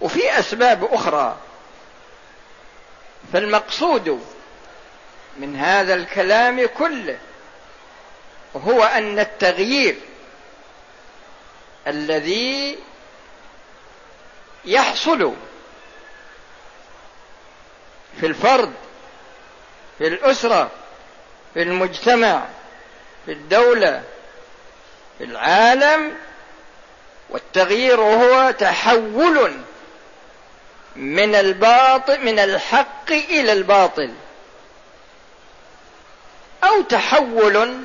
وفي أسباب أخرى. فالمقصود من هذا الكلام كله هو أن التغيير الذي يحصل في الفرد في الأسرة في المجتمع في الدولة في العالم والتغيير هو تحول من الباطل من الحق إلى الباطل. أو تحول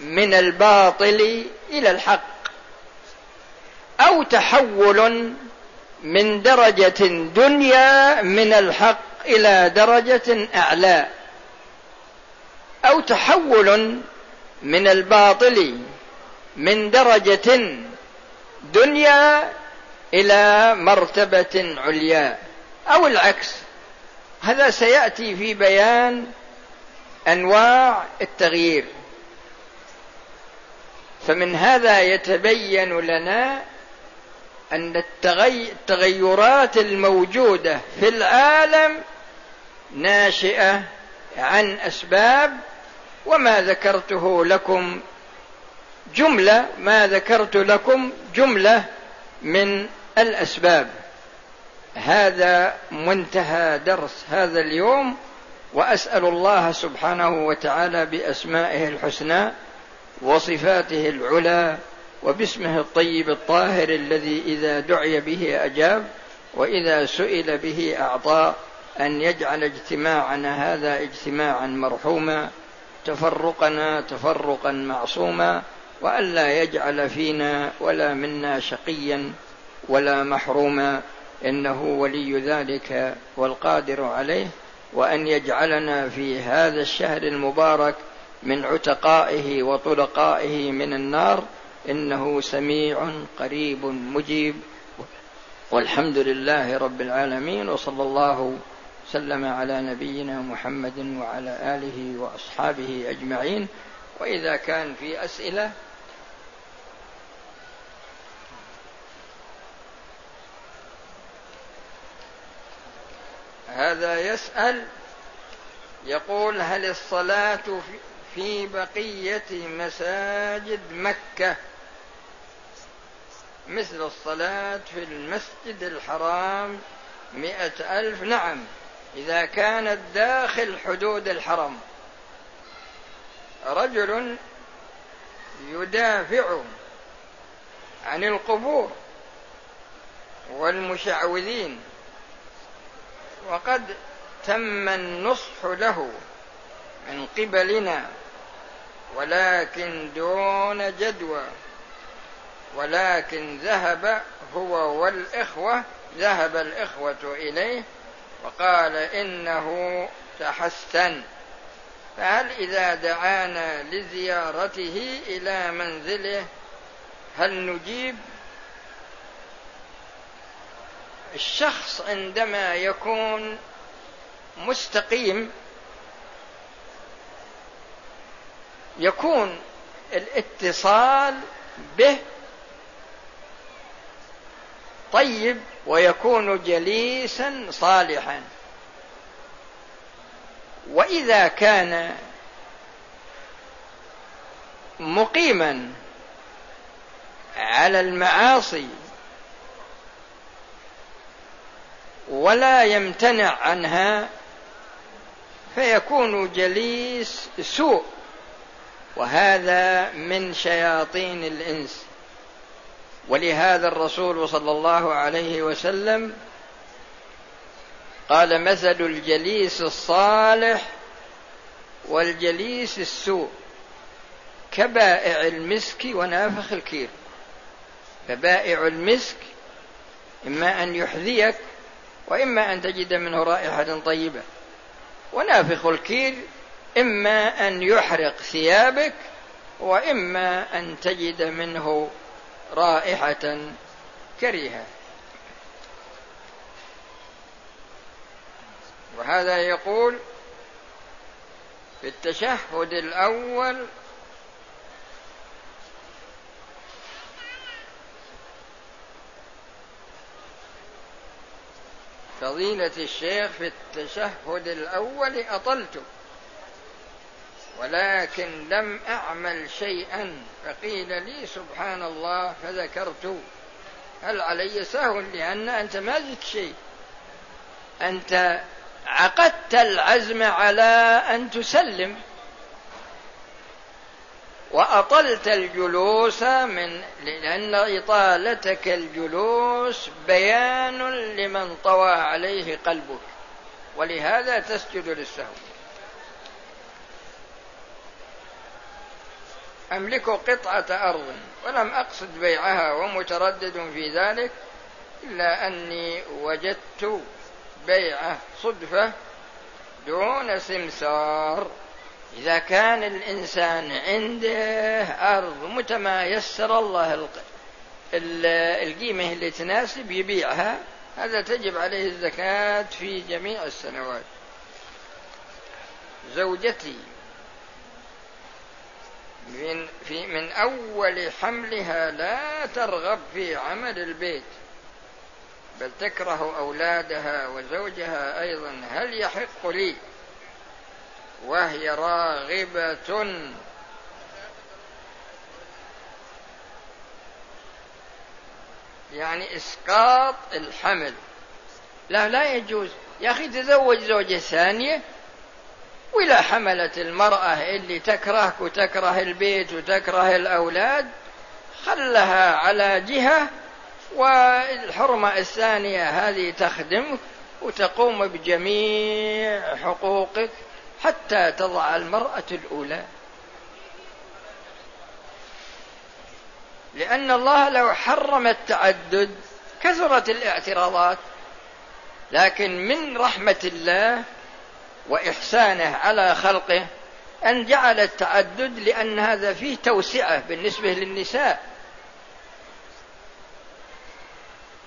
من الباطل إلى الحق. أو تحول من درجة دنيا من الحق إلى درجة أعلى. أو تحول من الباطل من درجة دنيا إلى مرتبة عليا. أو العكس. هذا سيأتي في بيان أنواع التغيير. فمن هذا يتبين لنا أن التغيرات الموجودة في العالم ناشئة عن أسباب وما ذكرته لكم جملة ما ذكرت لكم جملة من الأسباب. هذا منتهى درس هذا اليوم وأسأل الله سبحانه وتعالى بأسمائه الحسنى وصفاته العلى وباسمه الطيب الطاهر الذي إذا دعي به أجاب وإذا سئل به أعطى أن يجعل اجتماعنا هذا اجتماعا مرحوما تفرقنا تفرقا معصوما والا يجعل فينا ولا منا شقيا. ولا محروما إنه ولي ذلك والقادر عليه وأن يجعلنا في هذا الشهر المبارك من عتقائه وطلقائه من النار إنه سميع قريب مجيب. والحمد لله رب العالمين وصلى الله وسلم على نبينا محمد وعلى آله وأصحابه أجمعين. وإذا كان في أسئلة هذا يسأل يقول هل الصلاة في بقية مساجد مكة؟ مثل الصلاة في المسجد الحرام مئة ألف. نعم إذا كانت داخل حدود الحرم. رجل يدافع عن القبور والمشعوذين. وقد تم النصح له من قبلنا ولكن دون جدوى ولكن ذهب هو والإخوة ذهب الإخوة إليه وقال إنه تحسن. فهل إذا دعانا لزيارته إلى منزله هل نجيب؟ الشخص عندما يكون مستقيم يكون الاتصال به طيب ويكون جليسا صالحا. وإذا كان مقيما على المعاصي ولا يمتنع عنها فيكون جليس سوء. وهذا من شياطين الإنس. ولهذا الرسول صلى الله عليه وسلم قال مثل الجليس الصالح والجليس السوء كبائع المسك ونافخ الكير. فبائع المسك إما أن يحذيك وإما أن تجد منه رائحة طيبة. ونافخ الكير إما أن يحرق ثيابك وإما أن تجد منه رائحة كريهة. وهذا يقول في التشهد الأول فضيلة الشيخ في التشهد الأول أطلت ولكن لم أعمل شيئا فقيل لي سبحان الله فذكرت. هل علي سهو لأن أنت ما زدت شيء؟ أنت عقدت العزم على أن تسلم. وأطلت الجلوس من لأن إطالتك الجلوس بيان لمن طوى عليه قلبك ولهذا تسجد للسهو. أملك قطعة أرض ولم أقصد بيعها ومتردد في ذلك إلا أني وجدت بيعه صدفة دون سمسار. إذا كان الإنسان عنده أرض متى ما يسر الله القيمة اللي تناسب يبيعها هذا تجب عليه الزكاة في جميع السنوات. زوجتي من في من أول حملها لا ترغب في عمل البيت بل تكره أولادها وزوجها أيضا. هل يحق لي وهي راغبة. يعني إسقاط الحمل. لا لا يجوز. يا أخي تزوج زوجة ثانية وإذا حملت المرأة اللي تكرهك وتكره البيت وتكره الأولاد خلها على جهة والحرمة الثانية هذه تخدمك وتقوم بجميع حقوقك. حتى تضع المرأة الأولى. لأن الله لو حرم التعدد كثرت الاعتراضات لكن من رحمة الله وإحسانه على خلقه أن جعل التعدد لأن هذا فيه توسعة بالنسبة للنساء.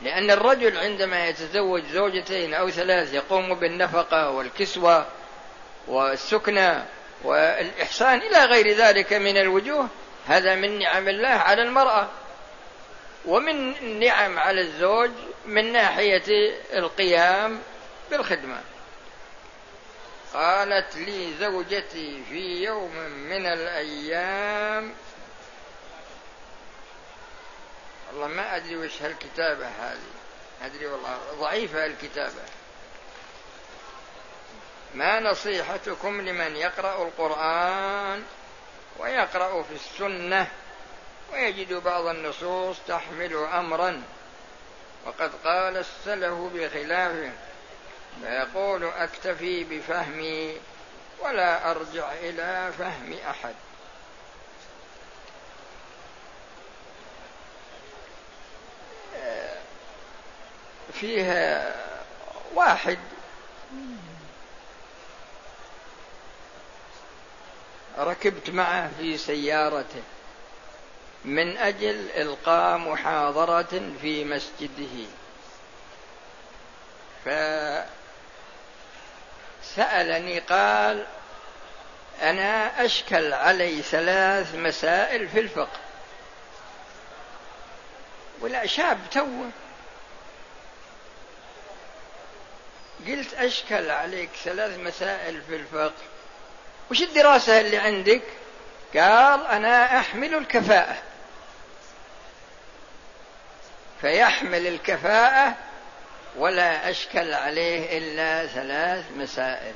لأن الرجل عندما يتزوج زوجتين أو ثلاث يقوم بالنفقة والكسوة والسكنى والإحسان إلى غير ذلك من الوجوه هذا من نعم الله على المرأة. ومن النعم على الزوج من ناحية القيام بالخدمة. قالت لي زوجتي في يوم من الأيام والله ما أدري وش هالكتابة هذه. أدري والله ضعيفة الكتابة. ما نصيحتكم لمن يقرأ القرآن ويقرأ في السنة ويجد بعض النصوص تحمل أمرا؟ وقد قال السلف بخلافه فيقول أكتفي بفهمي ولا أرجع إلى فهم أحد. فيها واحد ركبت معه في سيارته. من أجل إلقاء محاضرة في مسجده. فسألني قال أنا أشكل علي ثلاث مسائل في الفقه. ولا شاب توه. قلت أشكل عليك ثلاث مسائل في الفقه. وش الدراسة اللي عندك؟ قال أنا أحمل الكفاءة. فيحمل الكفاءة ولا أشكل عليه إلا ثلاث مسائل.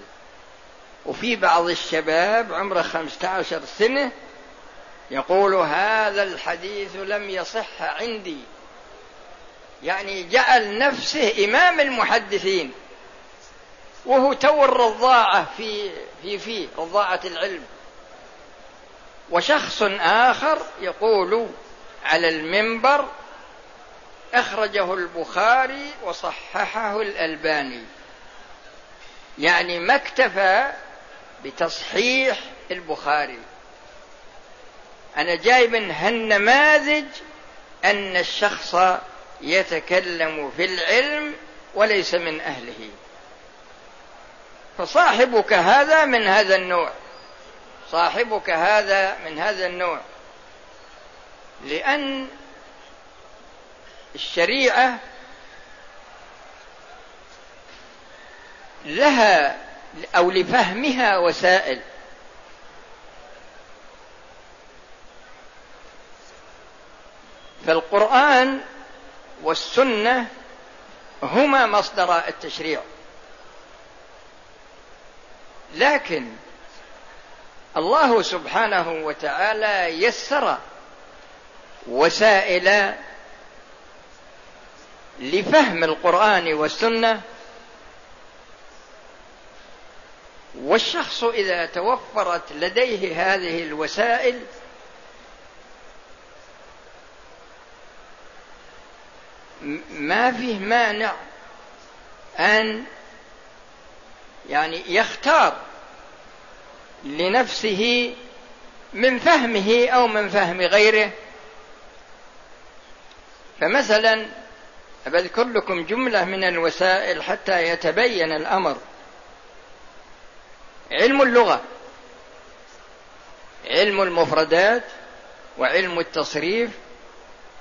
وفي بعض الشباب عمره خمسة عشر سنة يقول هذا الحديث لم يصح عندي. يعني جعل نفسه إمام المحدثين. وهو تو الرضاعة في في في رضاعة العلم. وشخص آخر يقول على المنبر أخرجه البخاري وصححه الألباني. يعني ما اكتفى بتصحيح البخاري. أنا جايب هالنماذج أن الشخص يتكلم في العلم وليس من أهله. فصاحبك هذا من هذا النوع. صاحبك هذا من هذا النوع. لأن لها أو لفهمها وسائل. فالقرآن والسنة هما مصدر التشريع. لكن الله سبحانه وتعالى يسر وسائل لفهم القرآن والسنة والشخص إذا توفرت لديه هذه الوسائل ما فيه مانع أن يعني يختار لنفسه من فهمه أو من فهم غيره. فمثلا بذكر لكم جملة من الوسائل حتى يتبين الأمر. علم اللغة علم المفردات وعلم التصريف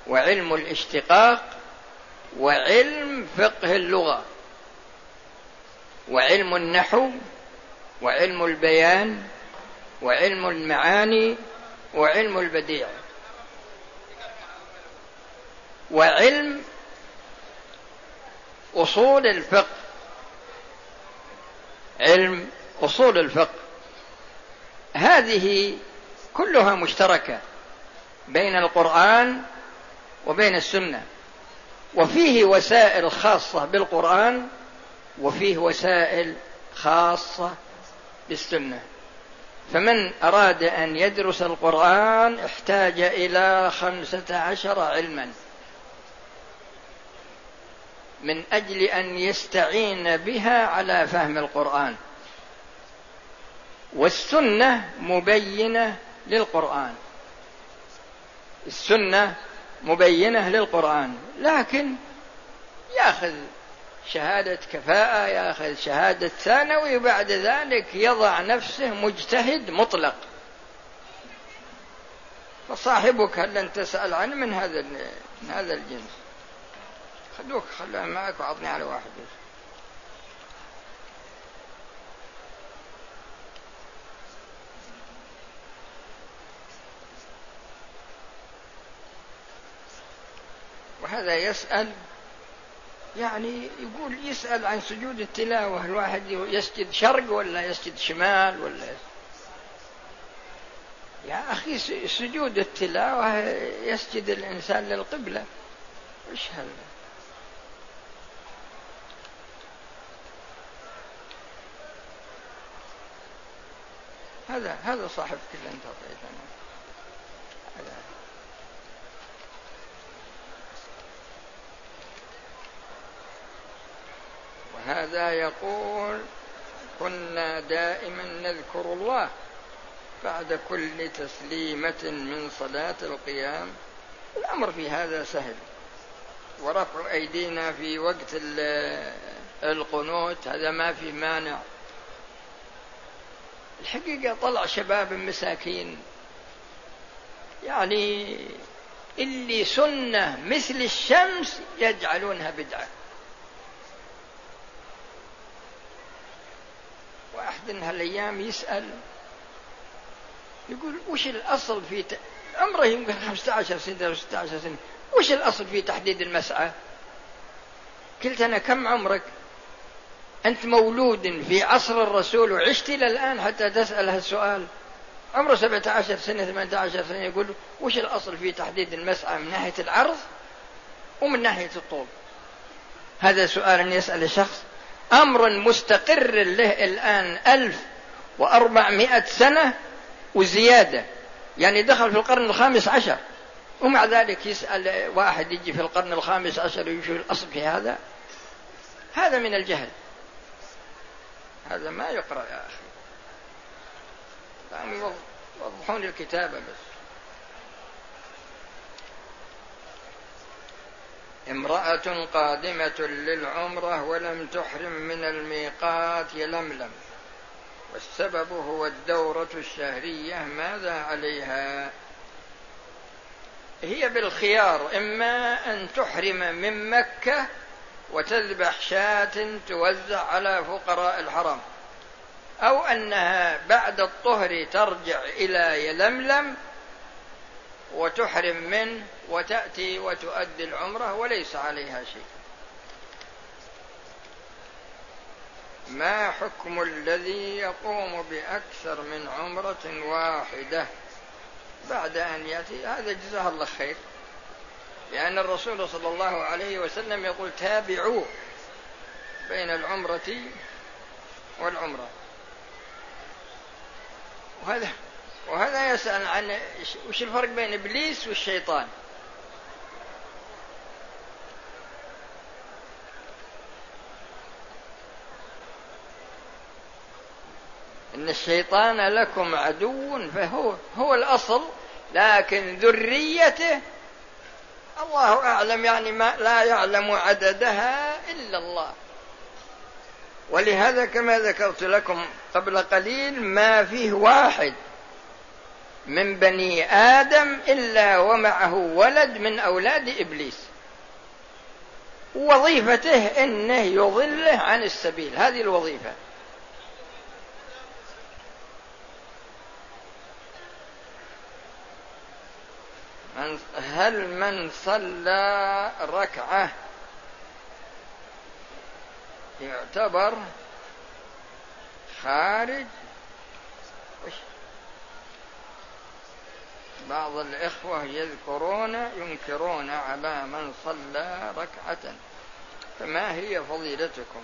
وعلم الاشتقاق وعلم فقه اللغة. وعلم النحو وعلم البيان وعلم المعاني وعلم البديع. وعلم أصول الفقه. علم أصول الفقه. هذه كلها مشتركة بين القرآن وبين السنة. وفيه وسائل خاصة بالقرآن وفيه وسائل خاصة بالسنة. فمن أراد أن يدرس القرآن احتاج إلى خمسة عشر علما. من أجل أن يستعين بها على فهم القرآن. والسنة مبينة للقرآن. السنة مبينة للقرآن. لكن يأخذ شهادة كفاءة ياخذ شهاده ثانوي وبعد ذلك يضع نفسه مجتهد مطلق. فصاحبك هل لن تسأل عنه من هذا من هذا الجنس؟ خلوك خلوها معك وعطني على واحد. وهذا يسأل يعني يقول يسأل عن سجود التلاوة الواحد يسجد شرق ولا يسجد شمال ولا يا أخي سجود التلاوة يسجد الإنسان للقبلة. إيش هذا؟ هذا هذا صاحبك اللي أنت اعطيتنا هذا. وهذا يقول كنا دائما نذكر الله بعد كل تسليمة من صلاة القيام. الأمر في هذا سهل. ورفع أيدينا في وقت القنوت هذا ما في مانع. الحقيقة طلع شباب مساكين. يعني اللي سنة مثل الشمس يجعلونها بدعة. واحد هالأيام يسأل يقول وش الأصل في ت... عمره يمكن 15 سنة أو 16 سنة وش الأصل في تحديد المسعى قلت أنا كم عمرك؟ أنت مولود في عصر الرسول وعشت إلى الآن حتى تسأل هالسؤال. عمره 17 سنة 18 سنة يقول وش الأصل في تحديد المسعى من ناحية العرض ومن ناحية الطول؟ هذا سؤال يسأل الشخص أمر مستقر له الآن ألف وأربعمائة سنة وزيادة. يعني دخل في القرن الخامس عشر. ومع ذلك يسأل واحد يجي في القرن الخامس عشر ويشوف الأصل في هذا. هذا من الجهل. هذا ما يقرأ يا أخي. يوضحون الكتابة بس. امرأة قادمة للعمرة ولم تحرم من الميقات يلملم والسبب هو الدورة الشهرية ماذا عليها؟ هي بالخيار إما أن تحرم من مكة وتذبح شاة توزع على فقراء الحرم أو أنها بعد الطهر ترجع إلى يلملم وتحرم منه وتأتي وتؤدي العمرة وليس عليها شيء. ما حكم الذي يقوم بأكثر من عمرة واحدة بعد أن يأتي؟ هذا جزاه الله خير. لأن الرسول صلى الله عليه وسلم يقول تابعوا بين العمرة والعمرة. وهذا وهذا يسأل عن وش الفرق بين إبليس والشيطان؟ إن الشيطان لكم عدو فهو هو الأصل لكن ذريته الله أعلم يعني ما لا يعلم عددها إلا الله. ولهذا كما ذكرت لكم قبل قليل ما فيه واحد. من بني آدم إلا ومعه ولد من أولاد إبليس. وظيفته إنه يضله عن السبيل. هذه الوظيفة. هل من صلى ركعة يعتبر خارج؟ بعض الإخوة يذكرون ينكرون على من صلى ركعة. فما هي فضيلتكم؟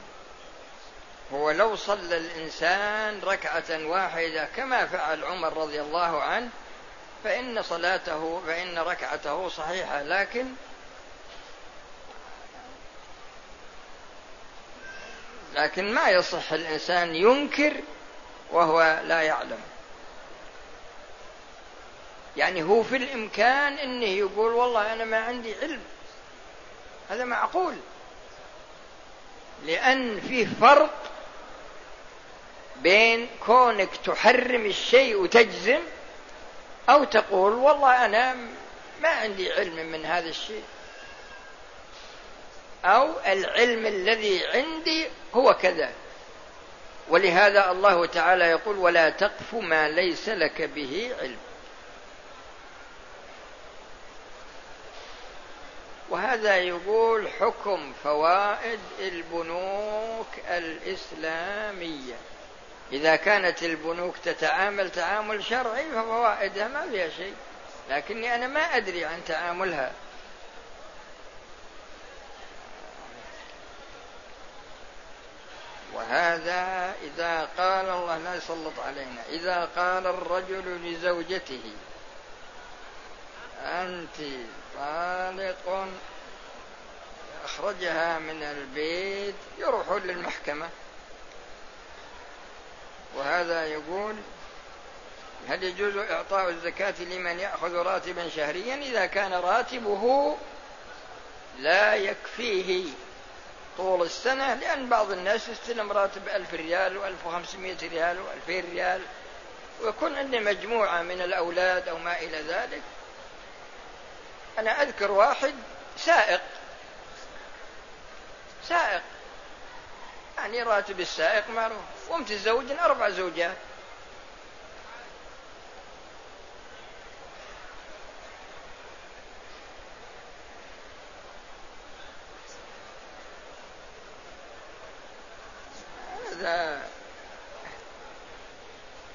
هو لو صلى الإنسان ركعة واحدة كما فعل عمر رضي الله عنه فإن صلاته فإن ركعته صحيحة لكن لكن ما يصح الإنسان ينكر وهو لا يعلم. يعني هو في الإمكان أنه يقول والله أنا ما عندي علم. هذا معقول لأن فيه فرق بين كونك تحرم الشيء وتجزم أو تقول والله أنا ما عندي علم من هذا الشيء. أو العلم الذي عندي هو كذا. ولهذا الله تعالى يقول ولا تقف ما ليس لك به علم. وهذا يقول حكم فوائد البنوك الإسلامية. إذا كانت البنوك تتعامل تعامل شرعي ففوائدها ما فيها شيء. لكني أنا ما أدري عن تعاملها. وهذا إذا قال الله لا يسلط علينا. إذا قال الرجل لزوجته أنت طالق أخرجها من البيت يروحون للمحكمة. وهذا يقول هل يجوز إعطاء الزكاة لمن يأخذ راتبا شهريا؟ إذا كان راتبه لا يكفيه طول السنة لأن بعض الناس يستلم راتب ألف ريال وألف وخمسمائة ريال وألفين ريال ويكون عنده مجموعة من الأولاد أو ما إلى ذلك. أنا أذكر واحد سائق. سائق. يعني راتب السائق معروف. ومتزوج أربع زوجات. هذا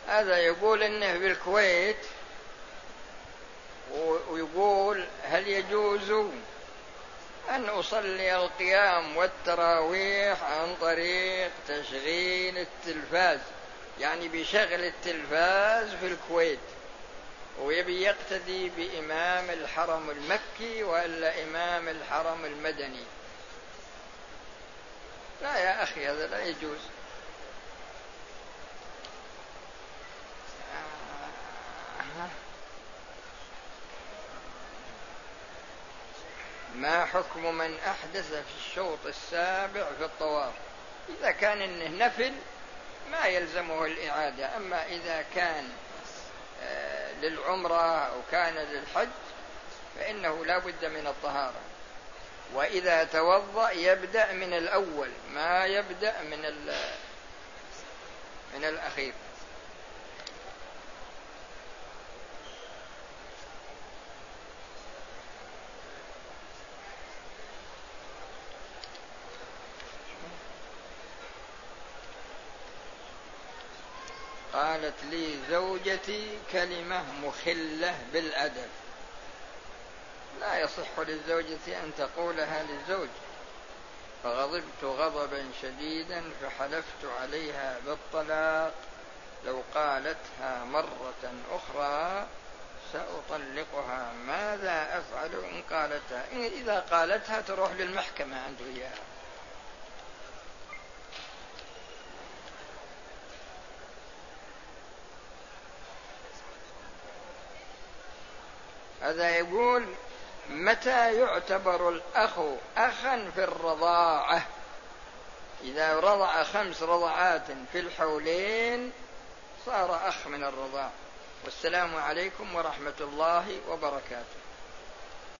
هذا يقول إنه بالكويت. ويقول هل يجوز أن أصلي القيام والتراويح عن طريق تشغيل التلفاز؟ يعني بشغل التلفاز في الكويت ويبي يقتدي بإمام الحرم المكي ولا إمام الحرم المدني؟ لا يا أخي هذا لا يجوز. ما حكم من أحدث في الشوط السابع في الطواف؟ إذا كان إنه نفل ما يلزمه الإعادة. أما إذا كان آه، للعمرة أو كان للحج فإنه لا بد من الطهارة. وإذا توضأ يبدأ من الأول ما يبدأ من من الأخير. قالت لي زوجتي كلمة مخلة بالأدب. لا يصح للزوجة أن تقولها للزوج. فغضبت غضبا شديدا فحلفت عليها بالطلاق. لو قالتها مرة أخرى سأطلقها. ماذا أفعل إن قالتها؟ إذا قالتها تروح للمحكمة أنت وياها هذا يقول متى يعتبر الأخ أخا في الرضاعة؟ إذا رضع خمس رضعات في الحولين صار أخ من الرضاع. والسلام عليكم ورحمة الله وبركاته.